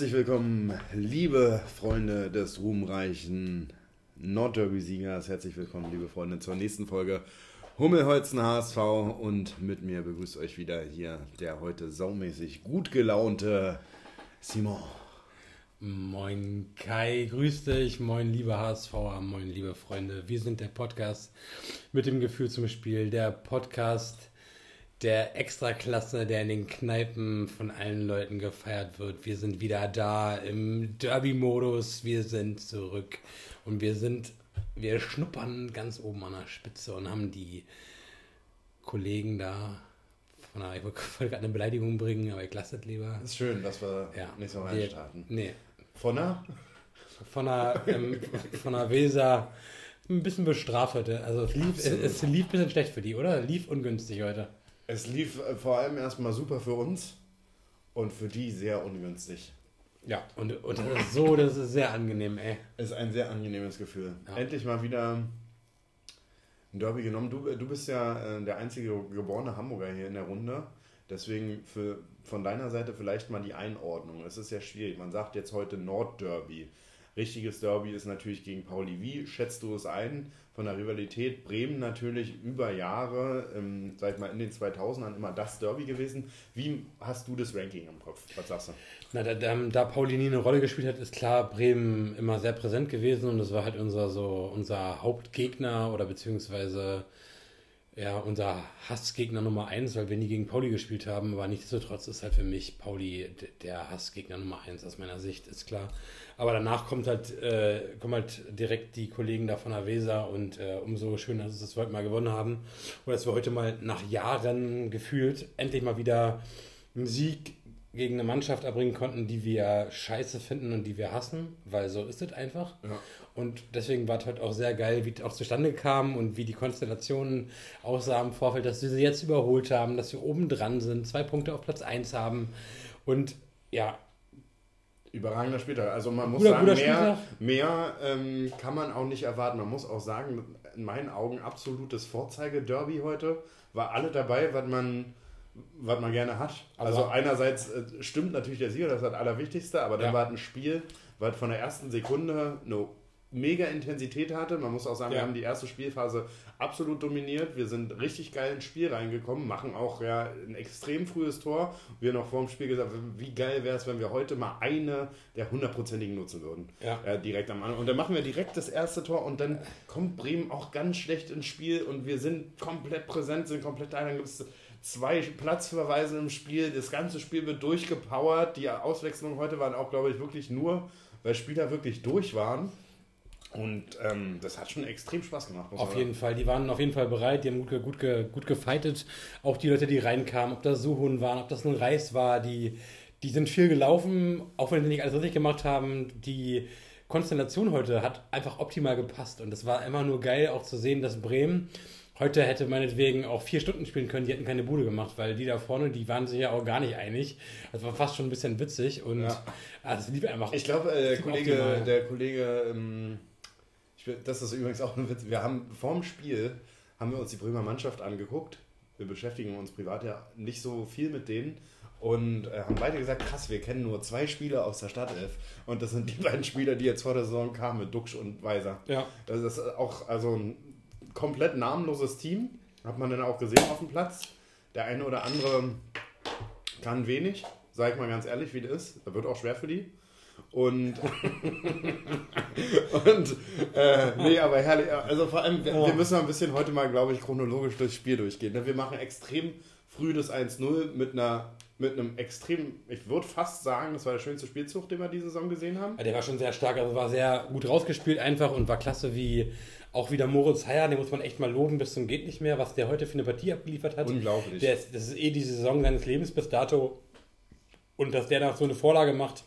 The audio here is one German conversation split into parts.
Herzlich willkommen, liebe Freunde des ruhmreichen Nordderby-Siegers. Herzlich willkommen, liebe Freunde, zur nächsten Folge Hummelholzen HSV. Und mit mir begrüßt euch wieder hier der heute saumäßig gut gelaunte Simon. Moin Kai, grüß dich. Moin liebe HSVer, moin liebe Freunde. Wir sind der Podcast mit dem Gefühl zum Spiel. Der Podcast der Extraklasse, der in den Kneipen von allen Leuten gefeiert wird. Wir sind wieder da im Derby-Modus. Wir sind zurück und wir sind, wir schnuppern ganz oben an der Spitze und haben die Kollegen da von der, ich wollte gerade eine Beleidigung bringen, aber ich lasse es lieber. Ist schön, dass wir ja, nicht so reinstarten. Nee. Von der? Von der, ähm, von der Weser ein bisschen bestraft heute. Also es lief, es, lief ein bisschen schlecht für die, oder? Lief ungünstig heute. Es lief äh, vor allem erstmal super für uns und für die sehr ungünstig. Ja, und, und das ist so, das ist sehr angenehm, ey. Ist ein sehr angenehmes Gefühl. Ja. Endlich mal wieder ein Derby genommen. Du, du bist ja äh, der einzige geborene Hamburger hier in der Runde. Deswegen für, von deiner Seite vielleicht mal die Einordnung. Es ist ja schwierig. Man sagt jetzt heute Nordderby. Richtiges Derby ist natürlich gegen Pauli. Wie schätzt du es ein? Von der Rivalität. Bremen natürlich über Jahre, ähm, sag ich mal in den 2000ern immer das Derby gewesen. Wie hast du das Ranking im Kopf? Was sagst du? Na, da, da, da Pauli nie eine Rolle gespielt hat, ist klar Bremen immer sehr präsent gewesen und das war halt unser so unser Hauptgegner oder beziehungsweise ja, unser Hassgegner Nummer 1, weil wir nie gegen Pauli gespielt haben, aber nichtsdestotrotz ist halt für mich Pauli der Hassgegner Nummer 1 aus meiner Sicht, ist klar. Aber danach kommt halt, äh, kommen halt direkt die Kollegen da von Weser und äh, umso schöner, dass wir heute mal gewonnen haben. Und dass wir heute mal nach Jahren gefühlt endlich mal wieder einen Sieg gegen eine Mannschaft erbringen konnten, die wir scheiße finden und die wir hassen, weil so ist es einfach. Ja. Und deswegen war es halt auch sehr geil, wie es auch zustande kam und wie die Konstellationen aussahen im Vorfeld, dass wir sie jetzt überholt haben, dass wir oben dran sind, zwei Punkte auf Platz 1 haben. Und ja, Überragender Spieltag. Also man muss guter, sagen, guter mehr, mehr ähm, kann man auch nicht erwarten. Man muss auch sagen, in meinen Augen absolutes Vorzeige-Derby heute. War alle dabei, was man, was man gerne hat. Also, also einerseits äh, stimmt natürlich der Sieger, das ist das Allerwichtigste, aber dann ja. war ein Spiel, was von der ersten Sekunde eine mega Intensität hatte. Man muss auch sagen, ja. wir haben die erste Spielphase absolut dominiert. Wir sind richtig geil ins Spiel reingekommen, machen auch ja ein extrem frühes Tor. Wir noch vor dem Spiel gesagt, wie geil wäre es, wenn wir heute mal eine der hundertprozentigen nutzen würden. Ja. Äh, direkt am Anfang. Und dann machen wir direkt das erste Tor und dann kommt Bremen auch ganz schlecht ins Spiel und wir sind komplett präsent, sind komplett da. Dann gibt es zwei Platzverweise im Spiel. Das ganze Spiel wird durchgepowert. Die Auswechslungen heute waren auch, glaube ich, wirklich nur, weil Spieler wirklich durch waren. Und ähm, das hat schon extrem Spaß gemacht. Auf jeden Fall, die waren auf jeden Fall bereit, die haben gut, gut, gut gefeitet. Auch die Leute, die reinkamen, ob das Suhun waren, ob das ein Reis war, die, die sind viel gelaufen, auch wenn sie nicht alles richtig gemacht haben. Die Konstellation heute hat einfach optimal gepasst und es war immer nur geil auch zu sehen, dass Bremen heute hätte meinetwegen auch vier Stunden spielen können, die hätten keine Bude gemacht, weil die da vorne, die waren sich ja auch gar nicht einig. Das war fast schon ein bisschen witzig und ja. ah, das lief einfach. Ich glaube, äh, der, Kollege, der Kollege, ähm ich, das ist übrigens auch ein Witz. Wir haben vorm Spiel haben wir uns die Bremer Mannschaft angeguckt. Wir beschäftigen uns privat ja nicht so viel mit denen und äh, haben beide gesagt, krass, wir kennen nur zwei Spieler aus der Stadtelf und das sind die beiden Spieler, die jetzt vor der Saison kamen, mit Duxch und Weiser. Ja. Das ist auch also ein komplett namenloses Team, hat man dann auch gesehen auf dem Platz. Der eine oder andere kann wenig, sag ich mal ganz ehrlich, wie das ist. Da wird auch schwer für die. Und, und äh, nee, aber herrlich. Also vor allem, wir, wir müssen ein bisschen heute mal, glaube ich, chronologisch durchs Spiel durchgehen. Ne? Wir machen extrem früh das 1-0 mit einer mit einem extrem, ich würde fast sagen, das war der schönste Spielzug, den wir diese Saison gesehen haben. Ja, der war schon sehr stark, also war sehr gut rausgespielt einfach und war klasse wie auch wieder Moritz Heyer, den muss man echt mal loben bis zum geht nicht mehr, was der heute für eine Partie abgeliefert hat. Unglaublich. Der, das ist eh die Saison seines Lebens bis dato und dass der da so eine Vorlage macht,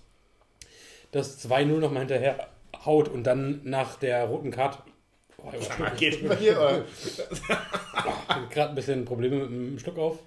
das 2-0 nochmal hinterher haut und dann nach der roten Karte. Oh, geht bei dir, Gerade ein bisschen Probleme mit dem Schluck auf.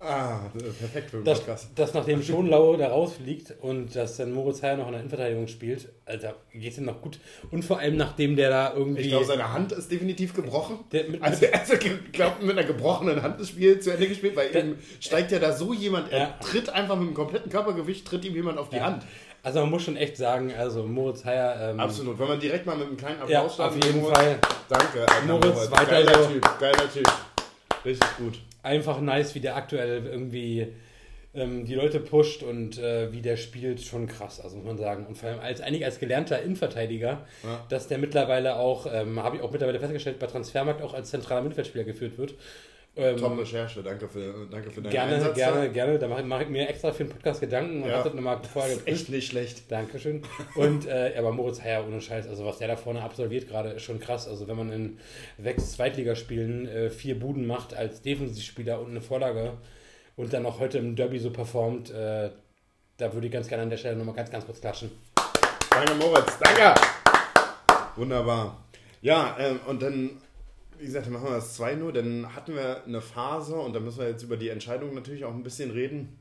Ah, perfekt für den dass, Podcast. Dass nachdem Schonlau da rausfliegt und dass dann Moritz Heyer noch in der Innenverteidigung spielt, Alter, geht es ihm noch gut. Und vor allem nachdem der da irgendwie. Ich glaube, seine Hand ist definitiv gebrochen. Der, mit, also, also ich glaube, mit einer gebrochenen Hand das Spiel zu Ende gespielt, weil der, eben steigt ja da so jemand, er ja. tritt einfach mit dem kompletten Körpergewicht, tritt ihm jemand auf die ja. Hand. Also man muss schon echt sagen, also Moritz Heyer. Ähm, Absolut, wenn man direkt mal mit einem kleinen Applaus ja, starten. Auf jeden Moritz, Fall. Danke, Moritz, Moritz. weiter geiler so. Typ, geiler Typ. Richtig gut einfach nice, wie der aktuell irgendwie ähm, die Leute pusht und äh, wie der spielt, schon krass, also muss man sagen. Und vor allem als eigentlich als gelernter Innenverteidiger, ja. dass der mittlerweile auch, ähm, habe ich auch mittlerweile festgestellt, bei Transfermarkt auch als zentraler Mittelfeldspieler geführt wird. Ähm, Top Recherche, danke für, danke für deinen gerne, Einsatz. Gerne, gerne, gerne. Da mache mach ich mir extra für den Podcast Gedanken und ja, habe das nochmal vorher geprüft. Echt nicht schlecht. Dankeschön. Und äh, aber Moritz Heyer ohne Scheiß, also was der da vorne absolviert gerade, ist schon krass. Also wenn man in sechs Zweitligaspielen äh, vier Buden macht als Defensivspieler und eine Vorlage und dann auch heute im Derby so performt, äh, da würde ich ganz gerne an der Stelle nochmal ganz, ganz kurz klatschen. Danke Moritz, danke! Wunderbar. Ja, ähm, und dann wie gesagt, dann machen wir das 2-0. Dann hatten wir eine Phase, und da müssen wir jetzt über die Entscheidung natürlich auch ein bisschen reden,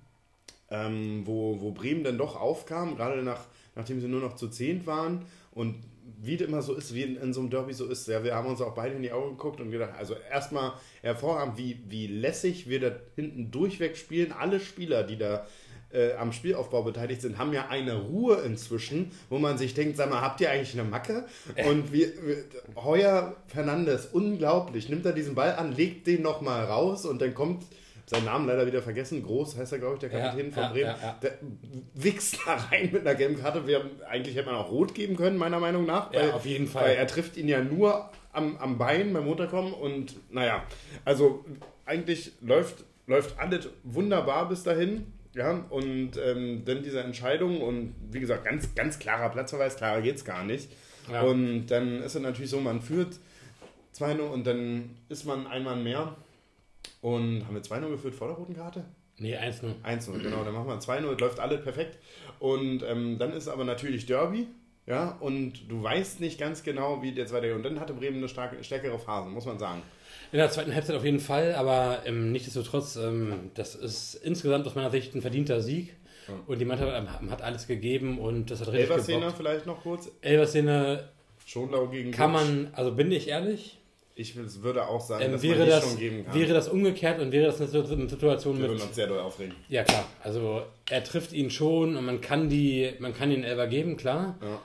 ähm, wo, wo Bremen dann doch aufkam, gerade nach, nachdem sie nur noch zu zehnt waren. Und wie es immer so ist, wie in, in, so einem Derby so ist, ja, wir haben uns auch beide in die Augen geguckt und gedacht, also erstmal hervorragend, wie, wie lässig wir da hinten durchweg spielen. Alle Spieler, die da äh, am Spielaufbau beteiligt sind, haben ja eine Ruhe inzwischen, wo man sich denkt, sag mal, habt ihr eigentlich eine Macke? Und wir, wir, Heuer Fernandes, unglaublich, nimmt er diesen Ball an, legt den nochmal raus und dann kommt seinen Namen leider wieder vergessen. Groß heißt er, glaube ich, der Kapitän ja, von Bremen. Ja, ja, der wichst da rein mit einer gelben Karte. Wir, eigentlich hätte man auch rot geben können, meiner Meinung nach. Weil, auf jeden Fall. Weil er trifft ihn ja nur am, am Bein beim Runterkommen. Und naja, also eigentlich läuft, läuft alles wunderbar bis dahin. Ja, und ähm, dann diese Entscheidung und wie gesagt, ganz, ganz klarer Platzverweis, klarer geht es gar nicht. Ja. Und dann ist es natürlich so, man führt 2-0 und dann ist man einmal mehr. Und haben wir 2-0 geführt vor der roten Karte? Nee, 1-0. 1-0, genau. Dann machen wir 2-0, läuft alles perfekt. Und ähm, dann ist aber natürlich Derby. Ja, und du weißt nicht ganz genau, wie der zweite. Und dann hatte Bremen eine starke, stärkere Phase, muss man sagen. In der zweiten Halbzeit auf jeden Fall, aber ähm, nichtsdestotrotz, ähm, das ist insgesamt aus meiner Sicht ein verdienter Sieg. Ja. Und die Mannschaft ähm, hat alles gegeben und das hat richtig Elberszene vielleicht noch kurz? Elberszene Schonlau gegen Kann man, also bin ich ehrlich, ich würde auch sagen, ähm, dass wäre man das, schon geben kann. Wäre das umgekehrt und wäre das eine Situation Wir mit... Wir würden uns sehr doll aufregen. Ja, klar. Also er trifft ihn schon und man kann, die, man kann ihn Elber geben, klar. Ja.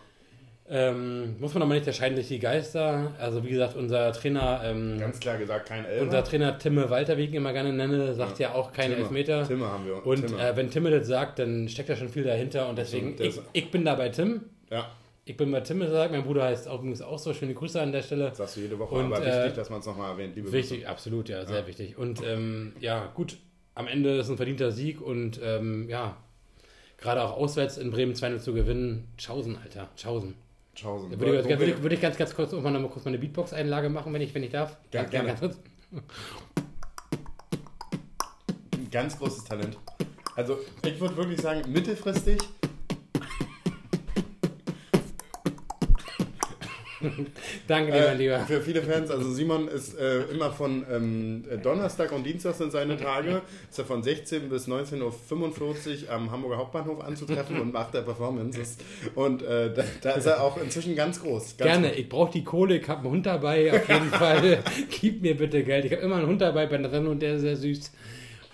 Ähm, muss man aber nicht, da scheiden sich die Geister. Also wie gesagt, unser Trainer... Ähm, Ganz klar gesagt, kein Elfer. Unser Trainer Timme Walter, wie ich ihn immer gerne nenne, sagt ja, ja auch keine Timme. Elfmeter. Timme haben wir. Und Timme. Äh, wenn Timme das sagt, dann steckt da schon viel dahinter und deswegen, ich, ich, bin da bei Tim. Ja. Ich bin bei Tim gesagt, mein Bruder heißt übrigens auch so. Schöne Grüße an der Stelle. Das sagst du jede Woche, und, aber äh, wichtig, dass man es nochmal erwähnt. Liebe wichtig, Grüße. absolut, ja, sehr ja. wichtig. Und ähm, ja, gut, am Ende ist ein verdienter Sieg und ähm, ja, gerade auch auswärts in Bremen 2-0 zu gewinnen. Schausen, Alter, Schausen. Schausen. Da würde, ich, würde, ich, würde ich ganz, ganz kurz mal, noch mal kurz meine Beatbox-Einlage machen, wenn ich, wenn ich darf. Ja, gerne. Ganz, kurz. ganz großes Talent. Also ich würde wirklich sagen, mittelfristig Danke, lieber, äh, lieber. Für viele Fans, also Simon ist äh, immer von ähm, Donnerstag und Dienstag sind seine Tage, ist er von 16 bis 19.45 Uhr am Hamburger Hauptbahnhof anzutreffen und macht der Performances. Und äh, da, da, ist er auch inzwischen ganz groß. Ganz Gerne, groß. ich brauche die Kohle, ich habe einen Hund dabei, auf jeden Fall. Gib mir bitte Geld. Ich habe immer einen Hund dabei bei der Sendung und der ist sehr süß.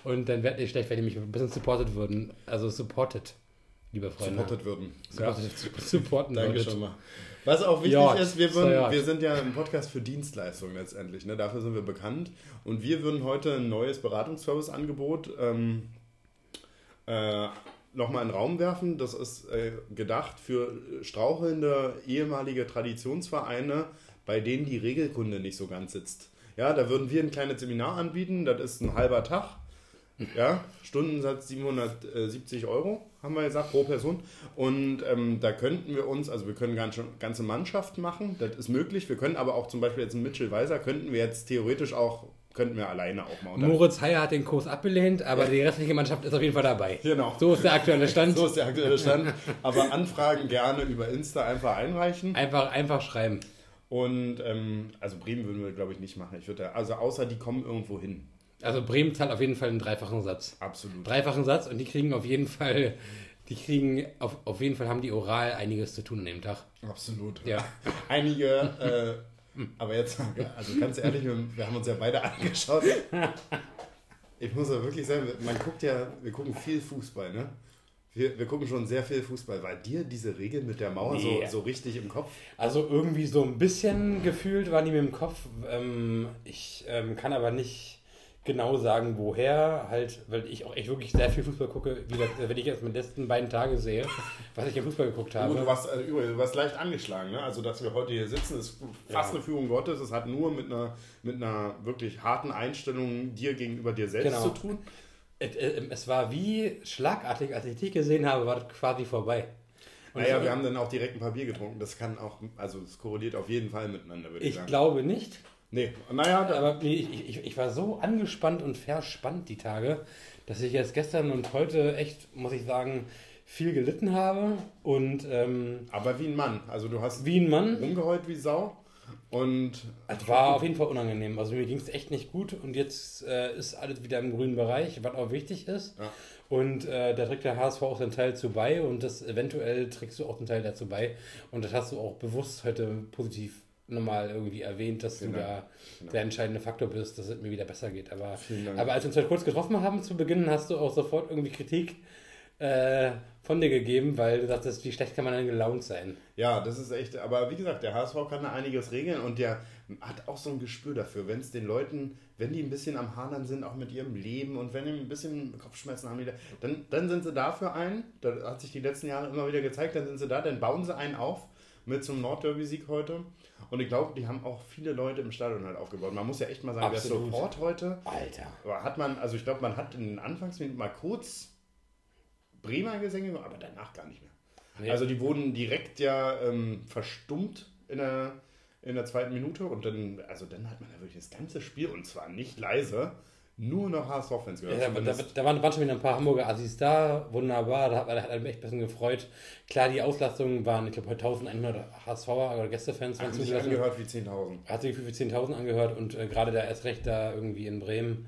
Und dann werde ich schlecht, wenn die mich ein bisschen supported würden. Also supported, lieber Freunde. Supported würden. Supported, ja. Supporten Danke schon mal. Was auch wichtig ja, ist, wir, würden, wir sind ja ein Podcast für Dienstleistungen letztendlich. Ne? Dafür sind wir bekannt. Und wir würden heute ein neues Beratungsservice-Angebot ähm, äh, nochmal in den Raum werfen. Das ist äh, gedacht für strauchelnde ehemalige Traditionsvereine, bei denen die Regelkunde nicht so ganz sitzt. Ja, da würden wir ein kleines Seminar anbieten. Das ist ein halber Tag. Ja, Stundensatz 770 Euro haben wir gesagt, pro Person. Und ähm, da könnten wir uns, also wir können ganz, ganze Mannschaften machen, das ist möglich. Wir können aber auch zum Beispiel jetzt einen Mitchell Weiser, könnten wir jetzt theoretisch auch, könnten wir alleine auch mal. Moritz Heyer hat den Kurs abgelehnt, aber ja. die restliche Mannschaft ist auf jeden Fall dabei. Genau. So ist der aktuelle Stand. so ist der aktuelle Stand. aber Anfragen gerne über Insta einfach einreichen. Einfach, einfach schreiben. Und ähm, also Bremen würden wir, glaube ich, nicht machen. Ich würde, also außer die kommen irgendwo hin. Also Bremen zahlt auf jeden Fall einen dreifachen Satz. Absolut. Dreifachen Satz und die kriegen auf jeden Fall, die kriegen, auf, auf jeden Fall haben die oral einiges zu tun an dem Tag. Absolut. Ja. Einige, äh, aber jetzt, also ganz ehrlich, wir, haben uns ja beide angeschaut. Ich muss ja wirklich sagen, man guckt ja, wir gucken viel Fußball, ne? Wir, wir gucken schon sehr viel Fußball. War dir diese Regel mit der Mauer nee. so, so richtig im Kopf? Also irgendwie so ein bisschen gefühlt war die mir im Kopf. Ähm, ich ähm, kann aber nicht genau sagen, woher, halt, weil ich auch echt wirklich sehr viel Fußball gucke, wie wenn ich jetzt meine letzten beiden Tage sehe, was ich im Fußball geguckt habe. Du, warst, äh, du warst leicht angeschlagen, ne? Also, dass wir heute hier sitzen, ist fast ja. eine Führung Gottes. Es hat nur mit einer, mit einer wirklich harten Einstellung dir gegenüber dir selbst genau. zu tun. Es, äh, es war wie schlagartig, als ich dich gesehen habe, war das quasi vorbei. Und naja, wir haben dann auch direkt ein paar Bier getrunken. Das kann auch, also es korreliert auf jeden Fall miteinander, würde ich, ich sagen. Ich glaube nicht. Nee, naja. Aber ich, ich, ich war so angespannt und verspannt die Tage, dass ich jetzt gestern und heute echt, muss ich sagen, viel gelitten habe. Und, ähm, aber wie ein Mann. Also du hast wie ein Mann rumgeheult wie Sau. Und es war auf jeden Fall unangenehm. Also mir ging es echt nicht gut und jetzt äh, ist alles wieder im grünen Bereich, was auch wichtig ist. Ja. Und äh, da trägt der HSV auch seinen Teil zu bei und das eventuell trägst du auch einen Teil dazu bei. Und das hast du auch bewusst heute positiv nochmal irgendwie erwähnt, dass genau. du da genau. der entscheidende Faktor bist, dass es mir wieder besser geht. Aber, aber als wir uns halt kurz getroffen haben zu Beginn, hast du auch sofort irgendwie Kritik äh, von dir gegeben, weil du dachtest, wie schlecht kann man denn gelaunt sein? Ja, das ist echt, aber wie gesagt, der HSV kann da einiges regeln und der hat auch so ein Gespür dafür, wenn es den Leuten, wenn die ein bisschen am Hadern sind, auch mit ihrem Leben und wenn die ein bisschen Kopfschmerzen haben, dann, dann sind sie dafür ein, das hat sich die letzten Jahre immer wieder gezeigt, dann sind sie da, dann bauen sie einen auf mit zum Nordderby-Sieg heute. Und ich glaube, die haben auch viele Leute im Stadion halt aufgebaut. Man muss ja echt mal sagen, Absolut. der Support heute. Alter. Hat man, also ich glaube, man hat in den Anfangsminuten mal kurz Bremer Gesänge, aber danach gar nicht mehr. Nee. Also die wurden direkt ja ähm, verstummt in der, in der zweiten Minute und dann, also dann hat man ja wirklich das ganze Spiel und zwar nicht leise nur noch HSV-Fans gehört. Ja, da, da, waren, waren schon wieder ein paar Hamburger Assis da, wunderbar, da hat, da hat mich echt ein bisschen gefreut. Klar, die Auslastungen waren, ich glaube, 1100 HSVer oder Gästefans. Hat sich angehört wie 10.000. Hat sich wie 10.000 angehört und äh, gerade da erst recht da irgendwie in Bremen,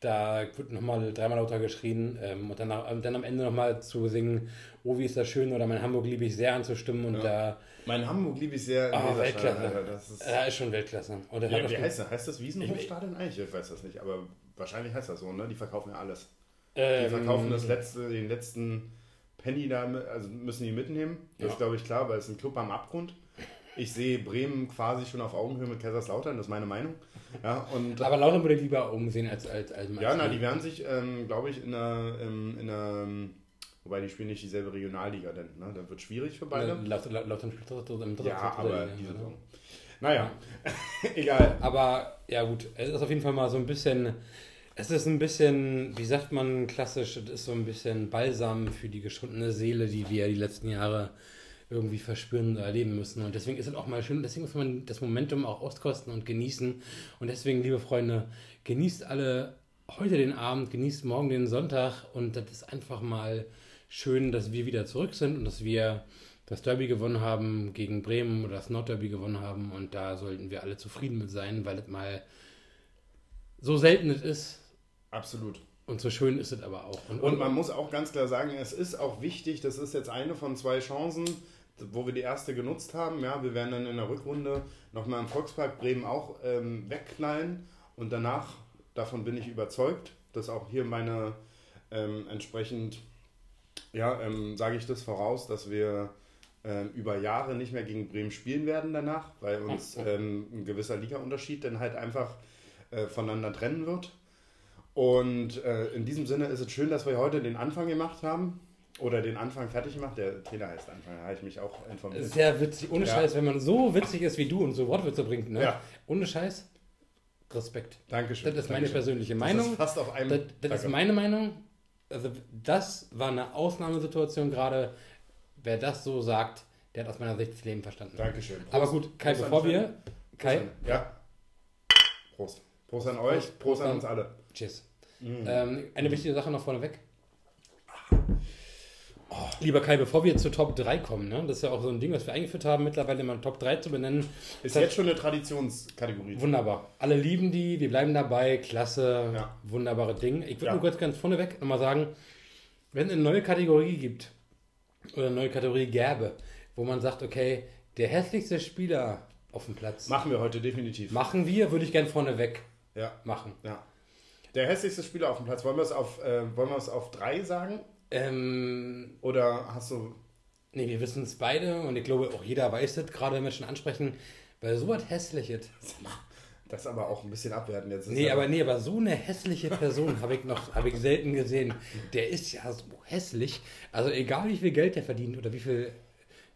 da wird nochmal dreimal lauter geschrien ähm, und dann, dann am Ende nochmal zu singen, oh, wie ist das schön oder mein Hamburg liebe ich sehr anzustimmen und ja. da... Mein Hamburg liebe ich sehr. Oh, Weltklasse. Das ist, ja, ist schon Weltklasse. Ja, wie heißt das? Heißt das Wiesenhofstadion eigentlich? Ich weiß das nicht, aber Wahrscheinlich heißt das so, ne? Die verkaufen ja alles. Ähm, die verkaufen das letzte, den letzten Penny da, also müssen die mitnehmen. Das ja. ist, glaube ich, klar, weil es ein Club am Abgrund. Ich sehe Bremen quasi schon auf Augenhöhe mit Kaiserslautern, das ist meine Meinung. Ja, und Aber Lautern würde lieber umsehen als als, als Ja, na, die werden sich, ähm, glaube ich, in einer, ähm, in einer Wobei die spielen nicht dieselbe Regionalliga, denn ne? das wird schwierig für beide. Lautern spielt im dritten Ja, aber diese Saison. Naja, egal. Aber ja gut, es ist auf jeden Fall mal so ein bisschen es ist ein bisschen, wie sagt man klassisch, es ist so ein bisschen Balsam für die geschundene Seele, die wir die letzten Jahre irgendwie verspüren oder erleben müssen. Und deswegen ist es auch mal schön, deswegen muss man das Momentum auch auskosten und genießen. Und deswegen, liebe Freunde, genießt alle heute den Abend, genießt morgen den Sonntag und das ist einfach mal schön, dass wir wieder zurück sind und dass wir das Derby gewonnen haben gegen Bremen oder das Nordderby gewonnen haben und da sollten wir alle zufrieden mit sein, weil es mal so selten es ist, Absolut. Und so schön ist es aber auch. Und, und, man muss auch ganz klar sagen, es ist auch wichtig, das ist jetzt eine von zwei Chancen, wo wir die erste genutzt haben. Ja, wir werden dann in der Rückrunde nochmal im Volkspark Bremen auch ähm, wegknallen und danach, davon bin ich überzeugt, dass auch hier meine ähm, entsprechend, ja, ähm, sage ich das voraus, dass wir ähm, über Jahre nicht mehr gegen Bremen spielen werden danach, weil uns ähm, ein gewisser Liga-Unterschied dann halt einfach äh, voneinander trennen wird. Und äh, in diesem Sinne ist es schön, dass wir heute den Anfang gemacht haben. Oder den Anfang fertig gemacht. Der Trainer heißt Anfang, da habe ich mich auch informiert. Sehr witzig. Ohne ja. Scheiß, wenn man so witzig ist wie du und so Wortwitze bringt, ne? Ja. Ohne Scheiß, Respekt. Dankeschön. Das ist meine persönliche Meinung. Das ist fast auf einem. Das, das ist meine Meinung. Also, das war eine Ausnahmesituation gerade. Wer das so sagt, der hat aus meiner Sicht das Leben verstanden. Dankeschön. Prost. Aber gut, Kai, Prost bevor wir. Kai. Ja. Prost. Prost an euch. Prost, Prost an uns alle. Cheers. Mhm. Ähm, eine wichtige Sache noch vorneweg. Oh. Lieber Kai, bevor wir zur Top 3 kommen, ne? das ist ja auch so ein Ding, was wir eingeführt haben, mittlerweile mal Top 3 zu benennen. Ist jetzt schon eine Traditionskategorie. Wunderbar. Alle lieben die, wir bleiben dabei, klasse, ja. wunderbare Ding. Ich würde ja. nur kurz ganz vorneweg nochmal sagen, wenn es eine neue Kategorie gibt, oder eine neue Kategorie gäbe, wo man sagt, okay, der hässlichste Spieler auf dem Platz. Machen wir heute definitiv. Machen wir, würde ich gern vorneweg ja. machen. Ja. Der hässlichste Spieler auf dem Platz, wollen wir es auf, äh, wollen wir es auf drei sagen? Ähm, Oder hast du. Nee, wir wissen es beide und ich glaube auch jeder weiß es, gerade wenn wir schon ansprechen, weil so was Hässliches. Das ist aber auch ein bisschen abwertend jetzt. Nee, aber, nee, aber so eine hässliche Person habe ich noch habe ich selten gesehen. Der ist ja so hässlich. Also egal wie viel Geld der verdient oder wie viel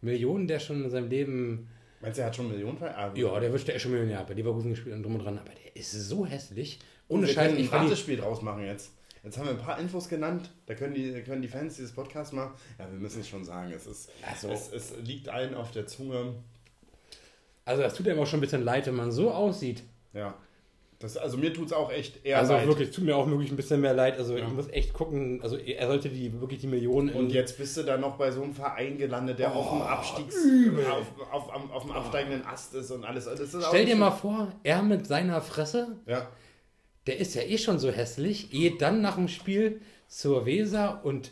Millionen der schon in seinem Leben. Meinst du, er hat schon Millionen verdient? Ja, der wird ja schon Millionär bei Leverkusen gespielt und drum und dran. Aber der ist so hässlich. Ohne Scheiß. Ich ein Ratespiel draus machen jetzt. Jetzt haben wir ein paar Infos genannt. Da können die, können die Fans dieses Podcasts machen. Ja, wir müssen es schon sagen. Es, ist, also, es, es liegt allen auf der Zunge. Also, das tut einem auch schon ein bisschen leid, wenn man so aussieht. Ja. Das, also mir tut es auch echt eher also leid. Also wirklich, tut mir auch wirklich ein bisschen mehr leid. Also ja. ich muss echt gucken, also er sollte die wirklich die Millionen. Und jetzt bist du da noch bei so einem Verein gelandet, der oh, auf dem Abstiegs auf, auf, auf, auf, dem absteigenden Ast ist und alles. Stell dir mal vor, er mit seiner Fresse. Ja der ist ja eh schon so hässlich, geht dann nach dem Spiel zur Weser und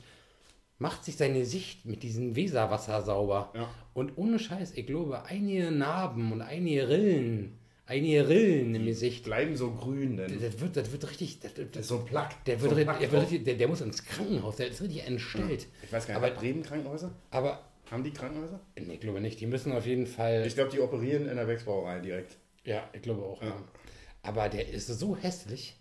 macht sich seine Sicht mit diesem Weserwasser sauber. Ja. Und ohne Scheiß, ich glaube, einige Narben und einige Rillen, einige Rillen im Gesicht. Bleiben so grün, denn. Das wird, das wird richtig. Das, das, das ist so ein Plack. Der, wird, so der, wird, der, der, muss ins Krankenhaus, der ist richtig entstellt. Ich weiß gar nicht, aber Bremen Krankenhäuser? Aber. Haben die Krankenhäuser? Nee, ich glaube nicht. Die müssen auf jeden Fall. Ich glaube, die operieren in der Wechsbrauerei direkt. Ja, ich glaube auch. Ja. Ja. Aber der ist so hässlich.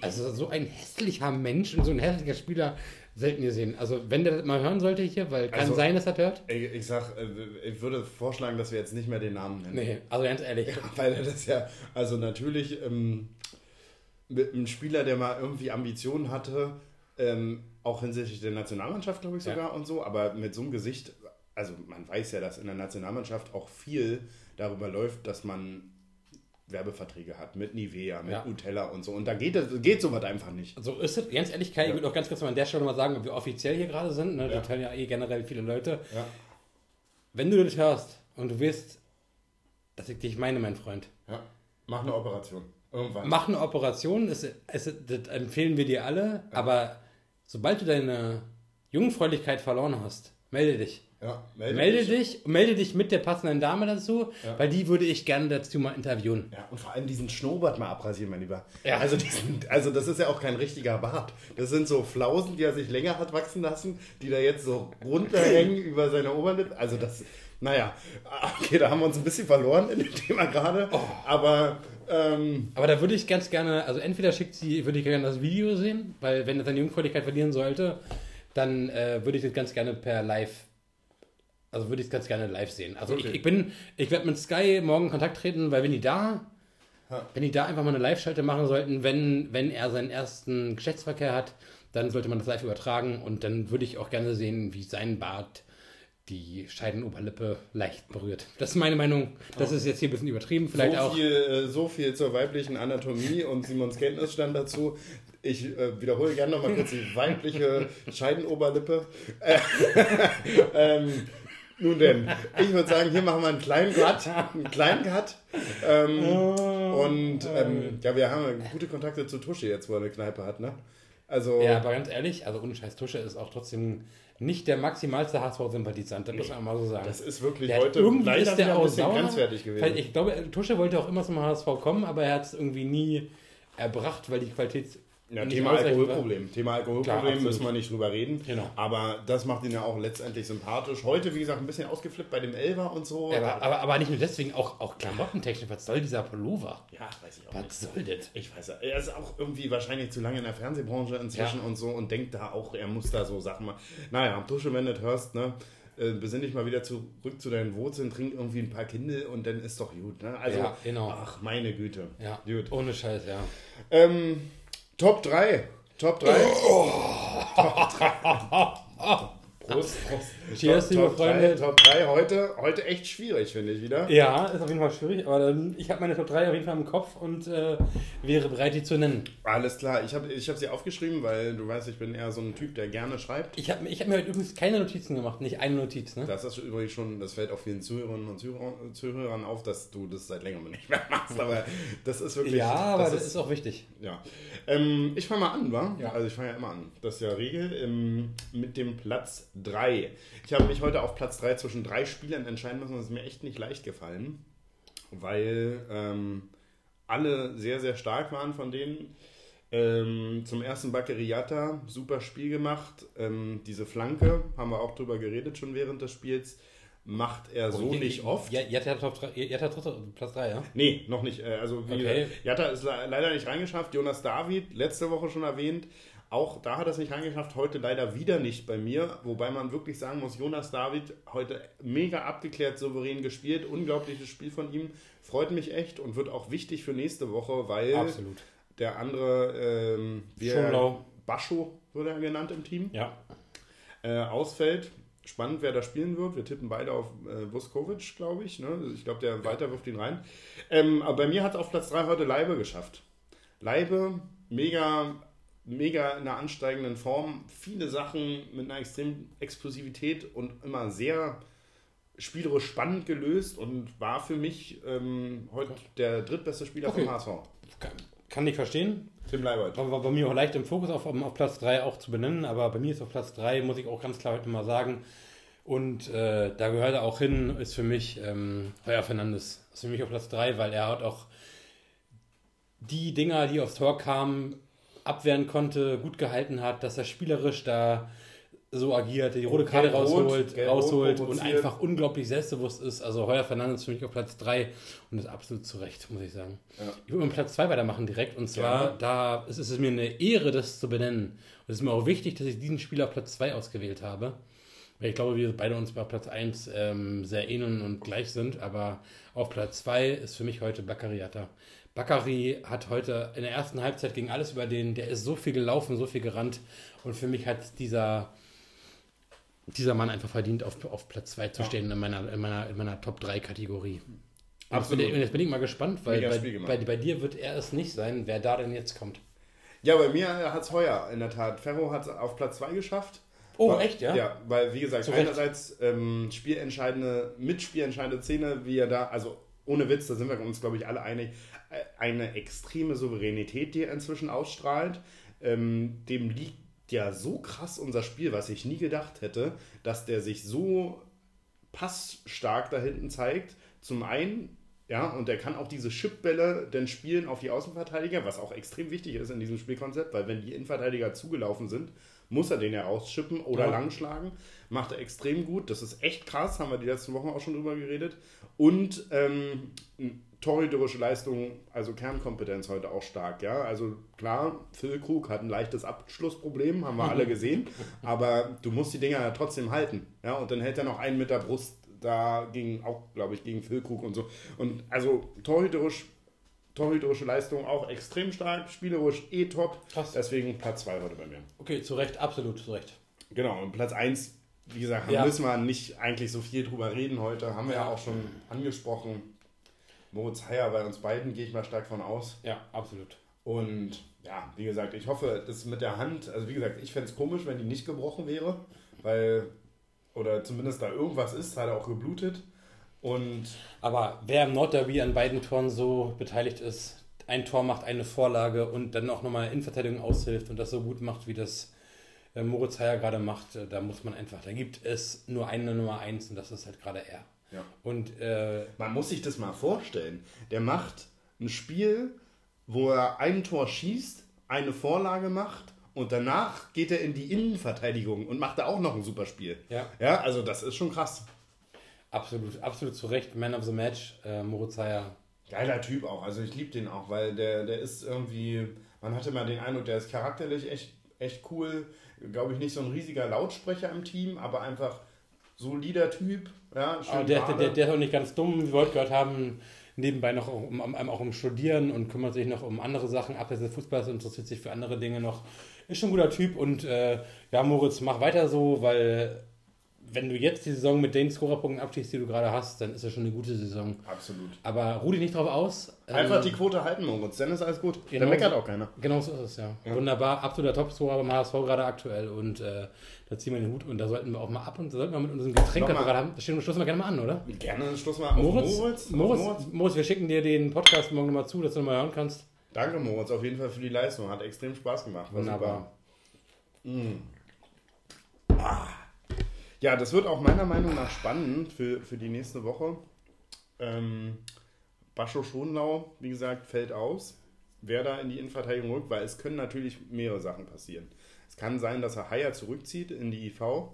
Also so ein hässlicher Mensch und so ein hässlicher Spieler selten gesehen. Also wenn der das mal hören sollte hier, weil kann also, sein, dass er hört. Ich, ich sag, äh, ich würde vorschlagen, dass wir jetzt nicht mehr den Namen nennen. Nee, also ganz ehrlich. Ja, weil er das ja, also natürlich ähm, mit einem Spieler, der mal irgendwie Ambitionen hatte, ähm, auch hinsichtlich der Nationalmannschaft, glaube ich sogar ja. und so, aber mit so einem Gesicht, also man weiß ja, dass in der Nationalmannschaft auch viel darüber läuft, dass man Werbeverträge hat mit Nivea, mit ja. Nutella und so. Und da geht, geht sowas einfach nicht. So ist es. Ganz ehrlich, Kai, ja. ich würde auch ganz kurz mal an der Stelle mal sagen, ob wir offiziell hier gerade sind. Ne? Ja. Das hören ja eh generell viele Leute. Ja. Wenn du das hörst und du wirst, dass ich dich meine, mein Freund. Ja. Mach eine Operation. Irgendwann. Mach eine Operation, das, das, das empfehlen wir dir alle. Aber sobald du deine Jungfräulichkeit verloren hast, melde dich. Ja, melde, melde dich. dich. Melde dich mit der passenden Dame dazu, ja. weil die würde ich gerne dazu mal interviewen. Ja, und vor allem diesen Schnurrbart mal abrasieren, mein Lieber. Ja. Also, diesen, also das ist ja auch kein richtiger Bart. Das sind so Flausen, die er sich länger hat wachsen lassen, die da jetzt so runterhängen über seine Oberlippe. Also das, naja, okay, da haben wir uns ein bisschen verloren in dem Thema gerade. Oh. Aber ähm, aber da würde ich ganz gerne, also entweder schickt sie, würde ich gerne das Video sehen, weil wenn er seine Jungfräulichkeit verlieren sollte, dann äh, würde ich das ganz gerne per Live also würde ich es ganz gerne live sehen. Also okay. ich, ich, bin, ich werde mit Sky morgen in Kontakt treten, weil wenn die da, ha. wenn die da einfach mal eine Live-Schalte machen sollten, wenn, wenn er seinen ersten Geschlechtsverkehr hat, dann sollte man das live übertragen und dann würde ich auch gerne sehen, wie sein Bart die Scheidenoberlippe leicht berührt. Das ist meine Meinung. Das ist jetzt hier ein bisschen übertrieben. Vielleicht so auch. Viel, äh, so viel zur weiblichen Anatomie und Simons Kenntnisstand dazu. Ich äh, wiederhole gerne nochmal kurz die weibliche Scheidenoberlippe. Äh, ähm, nun denn, ich würde sagen, hier machen wir einen kleinen Cut. Einen kleinen Cut. Ähm, oh, und ähm, ja, wir haben gute Kontakte zu Tusche jetzt, wo er eine Kneipe hat, ne? Also, ja, aber ganz ehrlich, also ohne Scheiß, Tusche ist auch trotzdem nicht der maximalste HSV-Sympathisant, das nee, muss man mal so sagen. Das ist wirklich der heute irgendwie leider ist der ein bisschen grenzwertig gewesen. Ich glaube, Tusche wollte auch immer zum HSV kommen, aber er hat es irgendwie nie erbracht, weil die Qualität ja, Thema Alkoholproblem. Thema Alkoholproblem Klar, müssen wir nicht drüber reden. Genau. Aber das macht ihn ja auch letztendlich sympathisch. Heute, wie gesagt, ein bisschen ausgeflippt bei dem Elver und so. Aber, aber, aber nicht nur deswegen, auch, auch klamottentechnisch. Was soll dieser Pullover? Ja, weiß ich auch Was nicht. soll das? Ich weiß Er ist auch irgendwie wahrscheinlich zu lange in der Fernsehbranche inzwischen ja. und so und denkt da auch, er muss da so Sachen machen. Naja, Dusche, wenn du das hörst, ne? Äh, besinn dich mal wieder zurück zu deinen Wurzeln, trink irgendwie ein paar Kindel und dann ist doch gut. Ne? Also, ja, genau. ach, meine Güte. Ja, gut. Ohne Scheiß, ja. Ähm, Top 3. Top 3? Oh. Top 3. Prost, Prost. Cheers, liebe Freunde. 3, Top 3 heute, heute echt schwierig, finde ich wieder. Ja, ist auf jeden Fall schwierig, aber ich habe meine Top 3 auf jeden Fall im Kopf und äh, wäre bereit, die zu nennen. Alles klar, ich habe ich hab sie aufgeschrieben, weil du weißt, ich bin eher so ein Typ, der gerne schreibt. Ich habe ich hab mir heute übrigens keine Notizen gemacht, nicht eine Notiz. Ne? Das ist übrigens schon, das fällt auch vielen Zuhörerinnen und Zuhörern auf, dass du das seit längerem nicht mehr machst, aber das ist wirklich... Ja, aber das, das ist, ist, auch wichtig. Ja. Ähm, ich fange mal an, wa? Ja. Also ich fange ja immer an. Das ist ja Regel ähm, mit dem Platz 3. Ich habe mich heute auf Platz 3 zwischen drei Spielern entscheiden müssen. Das ist mir echt nicht leicht gefallen, weil ähm, alle sehr, sehr stark waren von denen. Ähm, zum ersten Baccariata, super Spiel gemacht. Ähm, diese Flanke, haben wir auch drüber geredet schon während des Spiels, macht er so oh, nicht oft. Jatta hat Platz 3, ja? Nee, noch nicht. Äh, also okay. Jatta ist leider nicht reingeschafft. Jonas David, letzte Woche schon erwähnt, auch da hat er es nicht reingeschafft, heute leider wieder nicht bei mir. Wobei man wirklich sagen muss, Jonas David heute mega abgeklärt, souverän gespielt. Unglaubliches Spiel von ihm. Freut mich echt und wird auch wichtig für nächste Woche, weil Absolut. der andere, ähm, wie er, Bascho wurde er genannt im Team, ja. äh, ausfällt. Spannend, wer da spielen wird. Wir tippen beide auf äh, Vuskovic, glaube ich. Ne? Ich glaube, der weiter wirft ihn rein. Ähm, aber bei mir hat es auf Platz 3 heute Leibe geschafft. Leibe, mega mega in einer ansteigenden Form, viele Sachen mit einer extremen Explosivität und immer sehr spielerisch spannend gelöst und war für mich ähm, heute der drittbeste Spieler okay. vom HSV. Kann, kann ich verstehen. Tim Leibold. War, war bei mir auch leicht im Fokus auf, auf Platz 3 auch zu benennen, aber bei mir ist auf Platz 3, muss ich auch ganz klar heute mal sagen, und äh, da gehört er auch hin, ist für mich ähm, Heuer Fernandes. Ist für mich auf Platz 3, weil er hat auch die Dinger, die aufs Tor kamen, abwehren konnte, gut gehalten hat, dass er spielerisch da so agiert, die rote Karte rausholt, rausholt und einfach unglaublich selbstbewusst ist. Also Heuer Fernandes für mich auf Platz 3 und ist absolut zu Recht, muss ich sagen. Ja. Ich würde mit Platz 2 weitermachen direkt und zwar, ja. da ist es mir eine Ehre, das zu benennen. Und es ist mir auch wichtig, dass ich diesen Spieler auf Platz 2 ausgewählt habe. Weil ich glaube, wir beide uns bei Platz 1 ähm, sehr ähneln und gleich sind, aber auf Platz 2 ist für mich heute Baccariata. Bakary hat heute in der ersten Halbzeit gegen alles über den, der ist so viel gelaufen, so viel gerannt. Und für mich hat dieser, dieser Mann einfach verdient, auf, auf Platz 2 zu ja. stehen in meiner, in meiner, in meiner Top 3 Kategorie. Absolut. Und jetzt bin ich mal gespannt, weil bei, bei, bei, dir wird er es nicht sein, wer da denn jetzt kommt. Ja, bei mir hat es heuer in der Tat. Ferro hat es auf Platz 2 geschafft. Oh, war, echt, ja? Ja, weil, wie gesagt, einerseits ähm, spielentscheidende, mitspielentscheidende Szene, wie er da, also ohne Witz, da sind wir uns, glaube ich, alle einig, eine extreme Souveränität, die er inzwischen ausstrahlt. Ähm, dem liegt ja so krass unser Spiel, was ich nie gedacht hätte, dass der sich so passstark da hinten zeigt. Zum einen, ja, und er kann auch diese Chipbälle dann spielen auf die Außenverteidiger, was auch extrem wichtig ist in diesem Spielkonzept, weil wenn die Innenverteidiger zugelaufen sind, muss er den ja rausschippen oder ja. langschlagen. Macht er extrem gut. Das ist echt krass, haben wir die letzten Wochen auch schon drüber geredet. Und ähm, torhüterische Leistung, also Kernkompetenz heute auch stark, ja. Also klar, Phil Krug hat ein leichtes Abschlussproblem, haben wir alle gesehen, aber du musst die Dinger ja trotzdem halten, ja. Und dann hält er noch einen mit der Brust da gegen, auch glaube ich, gegen Phil Krug und so. Und also torhüterisch, torhüterische Leistung auch extrem stark, spielerisch eh top. Krass. Deswegen Platz 2 heute bei mir. Okay, zu Recht, absolut zu Recht. Genau, und Platz 1, wie gesagt, ja. müssen wir nicht eigentlich so viel drüber reden heute, haben wir ja auch schon angesprochen Moritz Heyer bei uns beiden, gehe ich mal stark von aus. Ja, absolut. Und ja, wie gesagt, ich hoffe, das mit der Hand, also wie gesagt, ich fände es komisch, wenn die nicht gebrochen wäre, weil, oder zumindest da irgendwas ist, hat er auch geblutet. Und Aber wer im Nordderby an beiden Toren so beteiligt ist, ein Tor macht, eine Vorlage und dann auch nochmal Innenverteidigung aushilft und das so gut macht, wie das äh, Moritz Heyer gerade macht, äh, da muss man einfach, da gibt es nur eine Nummer eins und das ist halt gerade er. Ja. Und äh, man muss sich das mal vorstellen. Der macht ein Spiel, wo er ein Tor schießt, eine Vorlage macht und danach geht er in die Innenverteidigung und macht da auch noch ein super Spiel. Ja. Ja, also das ist schon krass. Absolut, absolut zu Recht. Man of the Match, äh, Moritz Heyer. Geiler Typ auch. Also ich liebe den auch, weil der, der ist irgendwie, man hatte mal den Eindruck, der ist charakterlich echt, echt cool. Glaube ich, nicht so ein riesiger Lautsprecher im Team, aber einfach solider Typ. Ja, schön der, der, der, der, ist auch nicht ganz dumm, wie wir heute gehört haben, nebenbei noch um, um, auch um Studieren und kümmert sich noch um andere Sachen. Abseits des Fußballs interessiert sich für andere Dinge noch. Ist schon ein guter Typ und äh, ja, Moritz, mach weiter so, weil wenn du jetzt die Saison mit den Scorerpunkten abschließt, die du gerade hast, dann ist das schon eine gute Saison. Absolut. Aber ruh dich nicht drauf aus. Einfach ähm, die Quote halten, Moritz, dann ist alles gut. Genau, dann meckert auch keiner. Genau so ist es, ja. ja. Wunderbar, absoluter Topscorer beim HSV gerade aktuell und äh, da ziehen wir den Hut und da sollten wir auch mal ab und sollten wir mit unserem Getränk, das wir gerade haben, das stoßen wir gerne mal an, oder? Gerne, stoßen wir auf Moritz. Moritz, Moritz, Moritz. Moritz, wir schicken dir den Podcast morgen nochmal zu, dass du nochmal hören kannst. Danke, Moritz, auf jeden Fall für die Leistung. Hat extrem Spaß gemacht. Wunderbar. Mm. Ah. Ja, das wird auch meiner Meinung nach spannend für, für die nächste Woche. Ähm, Bascho Schonlau, wie gesagt, fällt aus. Wer da in die Innenverteidigung rückt, weil es können natürlich mehrere Sachen passieren. Es kann sein, dass er Haier zurückzieht in die IV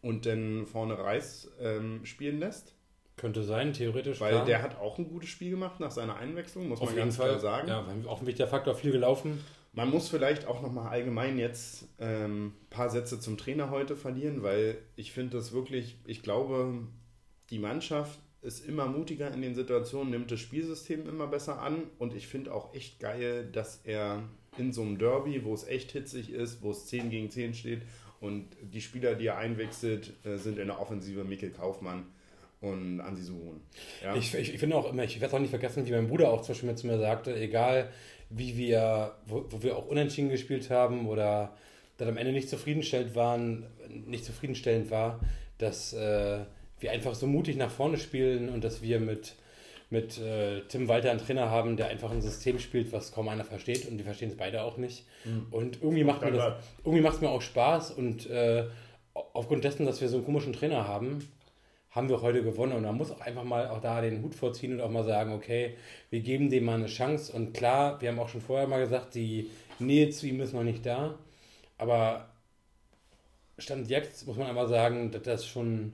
und dann vorne Reis ähm, spielen lässt. Könnte sein, theoretisch. Weil klar. der hat auch ein gutes Spiel gemacht nach seiner Einwechslung, muss Auf man ganz Fall. klar sagen. Ja, auch ein wichtiger Faktor, viel gelaufen. Man muss vielleicht auch nochmal allgemein jetzt ein ähm, paar Sätze zum Trainer heute verlieren, weil ich finde das wirklich, ich glaube, die Mannschaft ist immer mutiger in den Situationen, nimmt das Spielsystem immer besser an. Und ich finde auch echt geil, dass er in so einem Derby, wo es echt hitzig ist, wo es 10 gegen 10 steht und die Spieler, die er einwechselt, äh, sind in der Offensive Mikkel Kaufmann und Ansi Suhun. Ja? Ich, ich, ich finde auch immer, ich werde auch nicht vergessen, wie mein Bruder auch zum Beispiel zu mir sagte, egal wie wir, wo, wo wir auch unentschieden gespielt haben oder dann am Ende nicht zufriedenstellend waren, nicht zufriedenstellend war, dass äh, wir einfach so mutig nach vorne spielen und dass wir mit, mit äh, Tim Walter einen Trainer haben, der einfach ein System spielt, was kaum einer versteht und die verstehen es beide auch nicht. Mhm. Und irgendwie macht mir das, irgendwie macht es mir auch Spaß und äh, aufgrund dessen, dass wir so einen komischen Trainer haben, haben wir heute gewonnen. Und man muss auch einfach mal auch da den Hut vorziehen und auch mal sagen, okay, wir geben dem mal eine Chance. Und klar, wir haben auch schon vorher mal gesagt, die Nähe zu ihm ist noch nicht da. Aber Stand jetzt muss man einmal sagen, dass das schon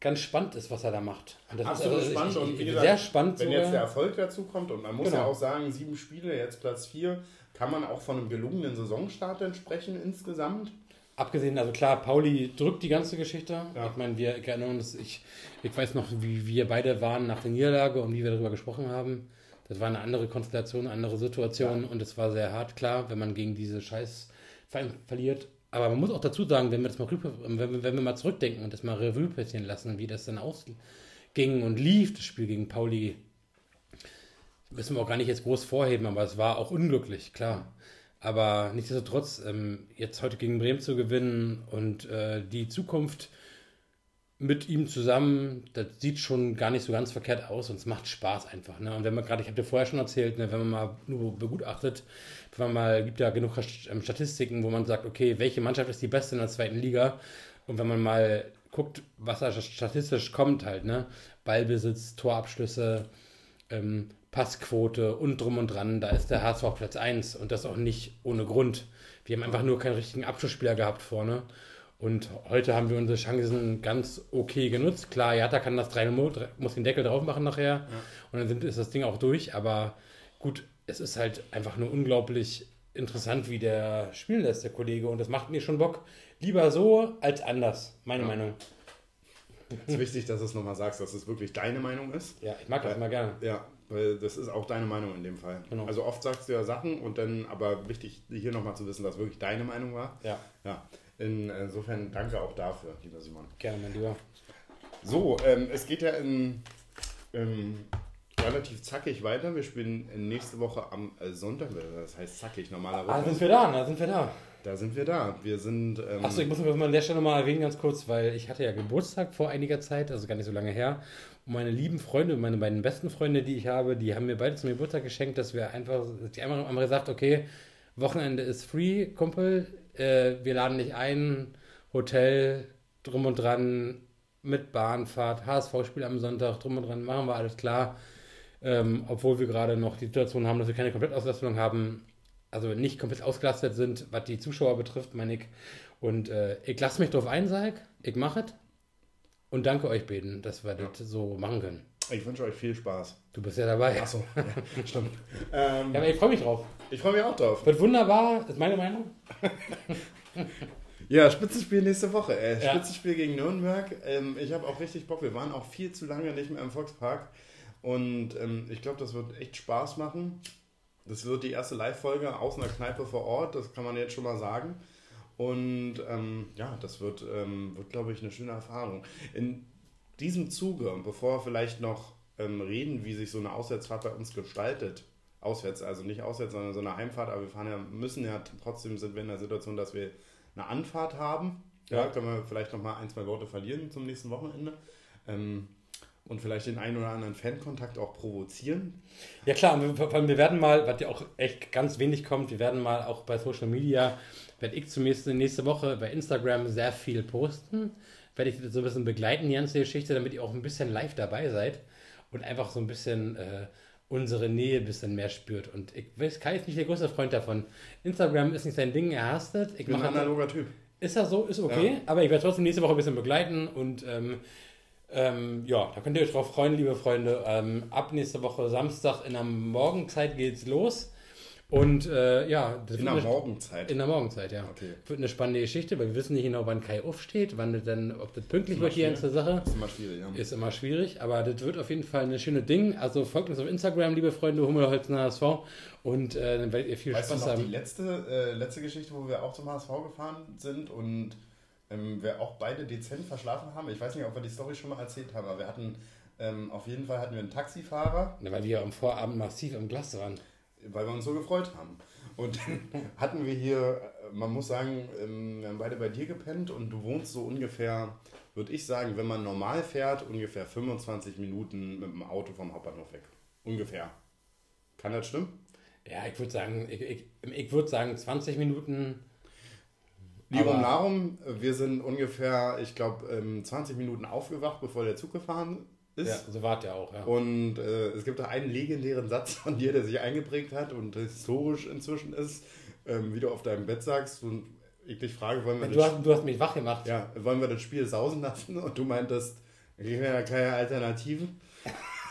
ganz spannend ist, was er da macht. Und das Absolut ist also, spannend ich, ich, und wie gesagt, sehr spannend. Wenn sogar. jetzt der Erfolg dazu kommt und man muss genau. ja auch sagen, sieben Spiele, jetzt Platz vier, kann man auch von einem gelungenen Saisonstart entsprechen insgesamt. Abgesehen, also klar, Pauli drückt die ganze Geschichte. Ja. Ich meine, wir erinnern uns, ich, ich weiß noch, wie wir beide waren nach der Niederlage und wie wir darüber gesprochen haben. Das war eine andere Konstellation, eine andere Situation ja. und es war sehr hart, klar, wenn man gegen diese Scheiß verliert. Aber man muss auch dazu sagen, wenn wir das mal, wenn wir, mal zurückdenken und das mal Revue passieren lassen, wie das dann ausging und lief, das Spiel gegen Pauli, müssen wir auch gar nicht jetzt groß vorheben, aber es war auch unglücklich, klar. Aber nichtsdestotrotz, ähm, jetzt heute gegen Bremen zu gewinnen und äh, die Zukunft mit ihm zusammen, das sieht schon gar nicht so ganz verkehrt aus und es macht Spaß einfach. Ne? Und wenn man gerade, ich habe dir vorher schon erzählt, ne, wenn man mal nur begutachtet, wenn man mal, gibt ja genug ähm, Statistiken, wo man sagt, okay, welche Mannschaft ist die beste in der zweiten Liga? Und wenn man mal guckt, was da statistisch kommt halt, ne? Ballbesitz, Torabschlüsse, ähm, Passquote und drum und dran, da ist der HSV auf Platz 1 und das auch nicht ohne Grund. Wir haben einfach nur keinen richtigen Abschlussspieler gehabt vorne. Und heute haben wir unsere Chancen ganz okay genutzt. Klar, Jata kann das 3 muss den Deckel drauf machen nachher. Ja. Und dann ist das Ding auch durch. Aber gut, es ist halt einfach nur unglaublich interessant, wie der spielen lässt, der Kollege. Und das macht mir schon Bock. Lieber so als anders, meine ja. Meinung. Es ist wichtig, dass du es nochmal sagst, dass es wirklich deine Meinung ist. Ja, ich mag das immer gerne. Ja, weil das ist auch deine Meinung in dem Fall. Genau. Also oft sagst du ja Sachen und dann, aber wichtig hier nochmal zu wissen, dass wirklich deine Meinung war. Ja. ja. insofern danke auch dafür, lieber Simon. Gerne, mein Lieber. So, ähm, es geht ja in, ähm, relativ zackig weiter. Wir spielen nächste Woche am äh, Sonntag, das heißt zackig normalerweise. Ah, sind wir da, da sind wir da. Da sind wir da. Wir sind. Ähm Achso, ich muss mal an der Stelle nochmal erwähnen, ganz kurz, weil ich hatte ja Geburtstag vor einiger Zeit, also gar nicht so lange her. Und meine lieben Freunde, meine beiden besten Freunde, die ich habe, die haben mir beide zum Geburtstag geschenkt, dass wir einfach, die einmal haben gesagt, okay, Wochenende ist free, Kumpel, äh, wir laden dich ein, Hotel, drum und dran, mit Bahnfahrt, HSV-Spiel am Sonntag, drum und dran, machen wir alles klar. Ähm, obwohl wir gerade noch die Situation haben, dass wir keine Komplettauslastung haben, also nicht komplett ausgelastet sind, was die Zuschauer betrifft, meine ich. Und äh, ich lasse mich drauf ein, sag ich mache es. Und danke euch beiden, dass wir ja. das so machen können. Ich wünsche euch viel Spaß. Du bist ja dabei. Achso, ja, stimmt. ähm, ja, aber ich freue mich drauf. Ich freue mich auch drauf. Wird wunderbar, ist meine Meinung. ja, Spitzenspiel nächste Woche. Äh, ja. Spitzenspiel gegen Nürnberg. Ähm, ich habe auch richtig Bock. Wir waren auch viel zu lange nicht mehr im Volkspark. Und ähm, ich glaube, das wird echt Spaß machen. Das wird die erste Live-Folge aus einer Kneipe vor Ort, das kann man jetzt schon mal sagen. Und ähm, ja, das wird, ähm, wird glaube ich, eine schöne Erfahrung. In diesem Zuge, bevor wir vielleicht noch ähm, reden, wie sich so eine Auswärtsfahrt bei uns gestaltet, auswärts, also nicht auswärts, sondern so eine Heimfahrt, aber wir fahren ja, müssen ja trotzdem sind wir in der Situation, dass wir eine Anfahrt haben. Ja, ja können wir vielleicht noch mal ein, zwei Worte verlieren zum nächsten Wochenende. Ähm, und vielleicht den einen oder anderen Fankontakt auch provozieren. Ja klar, wir, wir werden mal, was ja auch echt ganz wenig kommt, wir werden mal auch bei Social Media, werde ich zumindest nächste Woche bei Instagram sehr viel posten. Werde ich so ein bisschen begleiten, die ganze Geschichte, damit ihr auch ein bisschen live dabei seid und einfach so ein bisschen äh, unsere Nähe ein bisschen mehr spürt. Und ich weiß, Kai ist nicht der größte Freund davon. Instagram ist nicht sein Ding, er hasst es. Ich bin ein analoger Typ. Ist er so, ist okay, ja. aber ich werde trotzdem nächste Woche ein bisschen begleiten und ähm, ähm, ja, da könnt ihr euch drauf freuen, liebe Freunde. Ähm, ab nächste Woche Samstag in der Morgenzeit geht's los. Und äh, ja, in der Morgenzeit. In der Morgenzeit, ja. Okay. Wird eine spannende Geschichte, weil wir wissen nicht genau, wann Kai aufsteht, wann das dann, ob das pünktlich wird, die ganze Sache. Ist immer schwierig, ja. Ist immer schwierig, aber das wird auf jeden Fall eine schöne Ding. Also folgt uns auf Instagram, liebe Freunde, Hummelholzen HSV. Und äh, dann werdet ihr viel weißt Spaß du noch haben. Die letzte, äh, letzte Geschichte, wo wir auch zum HSV gefahren sind und ähm, wir auch beide dezent verschlafen haben. Ich weiß nicht, ob wir die Story schon mal erzählt haben, aber wir hatten ähm, auf jeden Fall hatten wir einen Taxifahrer. Ja, weil wir am Vorabend massiv im Glas waren. Weil wir uns so gefreut haben. Und dann hatten wir hier, man muss sagen, ähm, wir haben beide bei dir gepennt und du wohnst so ungefähr, würde ich sagen, wenn man normal fährt, ungefähr 25 Minuten mit dem Auto vom Hauptbahnhof weg. Ungefähr. Kann das stimmen? Ja, ich würde sagen, ich, ich, ich würde sagen 20 Minuten Liebe und Narum, wir sind ungefähr, ich glaube, 20 ähm, Minuten aufgewacht, bevor der Zug gefahren ist. Ja, so wart ihr auch, ja. Und äh, es gibt da einen legendären Satz von dir, der sich eingeprägt hat und historisch inzwischen ist, ähm, wie du auf deinem Bett sagst und ich dich frage, wollen wir du, hast, du hast mich wach gemacht. Ja, wollen wir das Spiel sausen lassen? Und du meintest, ich habe ja keine Alternative.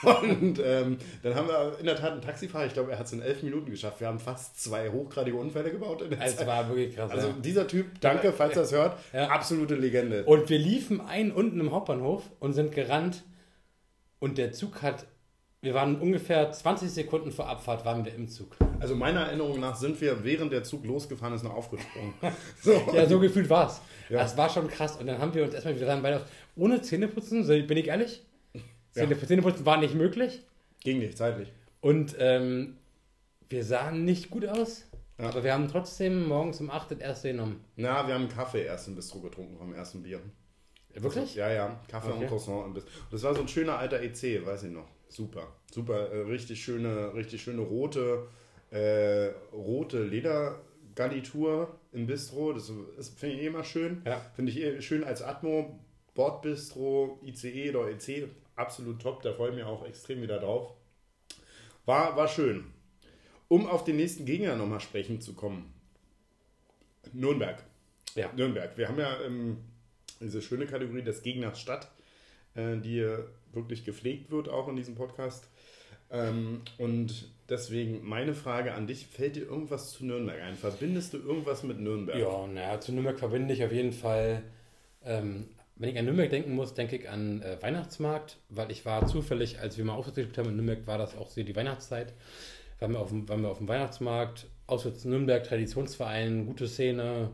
Und ähm, dann haben wir in der Tat einen Taxifahrer, ich glaube, er hat es in elf Minuten geschafft. Wir haben fast zwei hochgradige Unfälle gebaut. In der es Zeit. war wirklich krass. Also ja. dieser Typ, danke, falls er es hört, ja. absolute Legende. Und wir liefen ein unten im Hauptbahnhof und sind gerannt und der Zug hat wir waren ungefähr 20 Sekunden vor Abfahrt waren wir im Zug. Also meiner Erinnerung nach sind wir, während der Zug losgefahren ist, noch aufgesprungen. so. Ja, so gefühlt war es. Ja. Das war schon krass. Und dann haben wir uns erstmal, wir waren beide ohne Zähneputzen, bin ich ehrlich, ja. Zähneputzen war nicht möglich. Ging nicht, zeitlich. Und ähm, wir sahen nicht gut aus. Ja. Aber wir haben trotzdem morgens um 8 das erste genommen. Na, wir haben Kaffee erst im Bistro getrunken vom ersten Bier. Wirklich? Also, ja, ja. Kaffee okay. und Croissant im Bistro. Das war so ein schöner alter EC, weiß ich noch. Super. Super. Äh, richtig schöne, richtig schöne rote, äh, rote Ledergarnitur im Bistro. Das, das finde ich eh immer schön. Ja. Finde ich eh schön als Atmo. Bordbistro, ICE oder EC absolut top, da freue ich mich auch extrem wieder drauf. War, war schön. Um auf den nächsten Gegner nochmal sprechen zu kommen. Nürnberg. Ja. Nürnberg. Wir haben ja ähm, diese schöne Kategorie des Gegners Stadt, äh, die wirklich gepflegt wird, auch in diesem Podcast. Ähm, und deswegen meine Frage an dich: Fällt dir irgendwas zu Nürnberg ein? Verbindest du irgendwas mit Nürnberg? Ja, naja, zu Nürnberg verbinde ich auf jeden Fall ähm, wenn ich an Nürnberg denken muss, denke ich an äh, Weihnachtsmarkt, weil ich war zufällig, als wir mal gespielt haben in Nürnberg, war das auch so die Weihnachtszeit. Waren wir auf dem, waren wir auf dem Weihnachtsmarkt, Auswärts Nürnberg, Traditionsverein, gute Szene.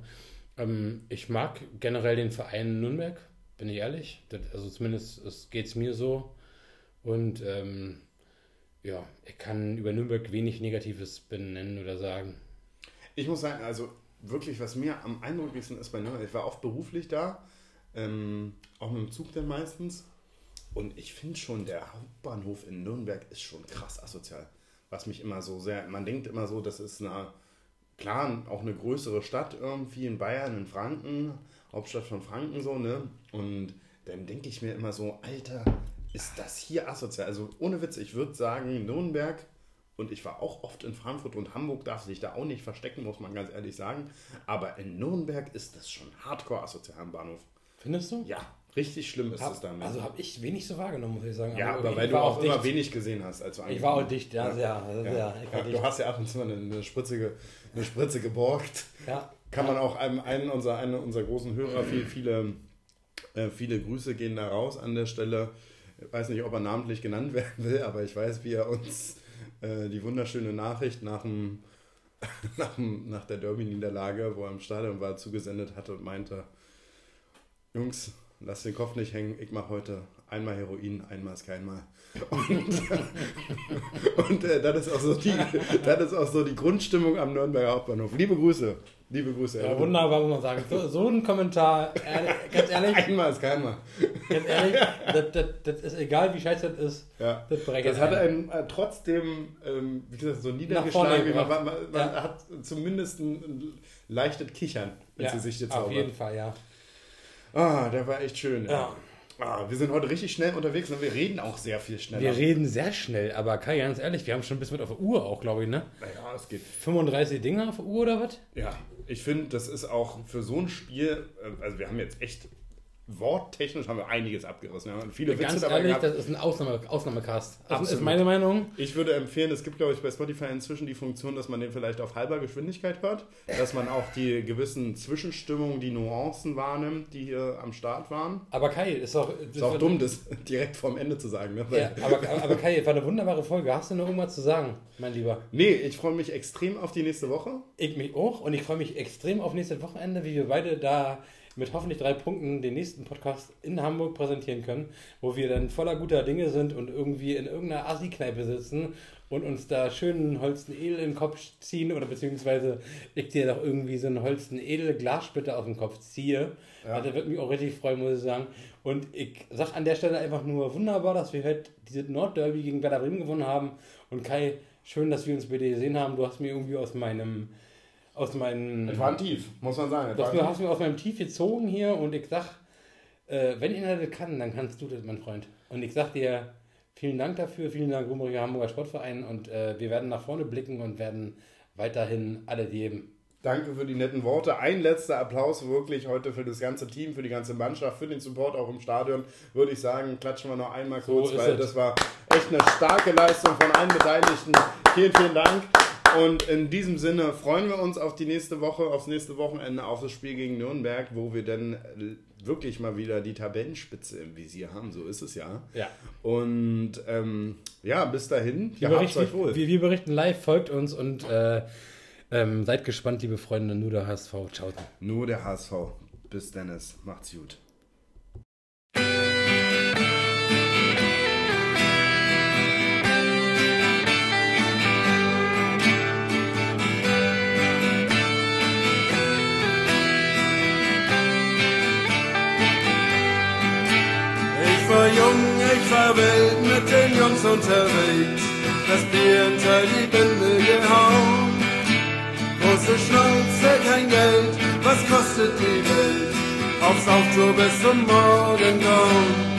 Ähm, ich mag generell den Verein Nürnberg, bin ich ehrlich. Das, also zumindest geht es mir so. Und ähm, ja, ich kann über Nürnberg wenig Negatives benennen oder sagen. Ich muss sagen, also wirklich, was mir am eindrücklichsten ist bei Nürnberg, ich war oft beruflich da ähm, auch mit dem Zug dann meistens. Und ich finde schon, der Hauptbahnhof in Nürnberg ist schon krass asozial. Was mich immer so sehr, man denkt immer so, das ist eine, klar, auch eine größere Stadt irgendwie in Bayern, in Franken, Hauptstadt von Franken so, ne? Und dann denke ich mir immer so, Alter, ist das hier asozial? Also ohne Witz, ich würde sagen, Nürnberg, und ich war auch oft in Frankfurt und Hamburg, darf sich da auch nicht verstecken, muss man ganz ehrlich sagen. Aber in Nürnberg ist das schon hardcore asozial am Bahnhof. Findest du? Ja, richtig schlimm ist hab, es damit. Also habe ich wenig so wahrgenommen, muss ich sagen. Ja, aber, aber weil du auch, auch immer wenig gesehen hast. Als du ich war auch dicht, ja, ja. sehr. sehr ja. ja du hast ja ab und zu eine, eine, Spritzige, eine Spritze geborgt. Ja. Kann man auch einem, einen unserer, einen unserer großen Hörer, viele, viele, äh, viele Grüße gehen da raus an der Stelle. Ich weiß nicht, ob er namentlich genannt werden will, aber ich weiß, wie er uns äh, die wunderschöne Nachricht nach dem nach, nach der Derby-Niederlage, wo er im Stadion war, zugesendet hatte und meinte, Jungs, lass den Kopf nicht hängen, ich mache heute einmal Heroin, einmal ist keinmal. Und, und äh, das, ist auch so die, das ist auch so die Grundstimmung am Nürnberger Hauptbahnhof. Liebe Grüße. Liebe Grüße. Ja, wunderbar, muss man sagen. So, so ein Kommentar, ehrlich, ganz ehrlich. Einmal ist keinmal. Ganz ehrlich, das, das, das, ist egal, wie scheiße das ist. Ja. Das, das hat einen äh, trotzdem, ähm, wie gesagt, so niedergeschlagen. Man, man, man ja. hat zumindest ein, ein leichtes Kichern, wenn ja, sie sich jetzt Auf jeden Fall, ja. Ah, der war echt schön. Ja. Ah, wir sind heute richtig schnell unterwegs und wir reden auch sehr viel schneller. Wir reden sehr schnell, aber Kai, ganz ehrlich, wir haben schon ein bisschen mit auf der Uhr auch, glaube ich, ne? Naja, es geht. 35 Dinger auf der Uhr oder was? Ja, ich finde, das ist auch für so ein Spiel, äh, also wir haben jetzt echt worttechnisch haben wir einiges abgerissen. Haben viele Witze Ganz dabei ehrlich, gehabt. das ist ein Ausnahme, Ausnahmecast. Das Absolut. ist meine Meinung. Ich würde empfehlen, es gibt, glaube ich, bei Spotify inzwischen die Funktion, dass man den vielleicht auf halber Geschwindigkeit hört, dass man auch die gewissen Zwischenstimmungen, die Nuancen wahrnimmt, die hier am Start waren. Aber Kai, ist auch... Ist auch dumm, das direkt vorm Ende zu sagen. Ne? Ja, aber, aber Kai, war eine wunderbare Folge. Hast du noch irgendwas zu sagen, mein Lieber? Nee, ich freue mich extrem auf die nächste Woche. Ich mich auch und ich freue mich extrem auf nächste Wochenende, wie wir beide da mit hoffentlich drei Punkten den nächsten Podcast in Hamburg präsentieren können, wo wir dann voller guter Dinge sind und irgendwie in irgendeiner Assi-Kneipe sitzen und uns da schönen Holsten Edel in den Kopf ziehen oder beziehungsweise ich dir doch irgendwie so einen Holsten Edel Glassplitter aus dem Kopf ziehe. Ja. Also, das wird mich auch richtig freuen, muss ich sagen. Und ich sag an der Stelle einfach nur wunderbar, dass wir halt diese Nordderby gegen Werder Bremen gewonnen haben. Und Kai, schön, dass wir uns bei dir gesehen haben. Du hast mir irgendwie aus meinem aus meinem. Es war ein Tief, muss man sagen. Du hast mich aus meinem Tief gezogen hier und ich sag, äh, wenn einer das kann, dann kannst du das, mein Freund. Und ich sag dir, vielen Dank dafür, vielen Dank, Rummeriger Hamburger Sportverein und äh, wir werden nach vorne blicken und werden weiterhin alle geben. Danke für die netten Worte. Ein letzter Applaus wirklich heute für das ganze Team, für die ganze Mannschaft, für den Support auch im Stadion. Würde ich sagen, klatschen wir noch einmal kurz, so weil es. das war echt eine starke Leistung von allen Beteiligten. Vielen, vielen Dank. Und in diesem Sinne freuen wir uns auf die nächste Woche, aufs nächste Wochenende, auf das Spiel gegen Nürnberg, wo wir dann wirklich mal wieder die Tabellenspitze im Visier haben. So ist es ja. Ja. Und ähm, ja, bis dahin. Wir berichten, euch wohl. Wir, wir, berichten live, folgt uns und äh, ähm, seid gespannt, liebe Freunde. Nur der HSV. Ciao. Nur der HSV. Bis Dennis. Macht's gut. Wild mit den Jungs unterwegs. Das Bier hinter die Binde gehauen. Große Schnauze, kein Geld, was kostet die Welt? Aufs Auftour bis zum Morgengrauen.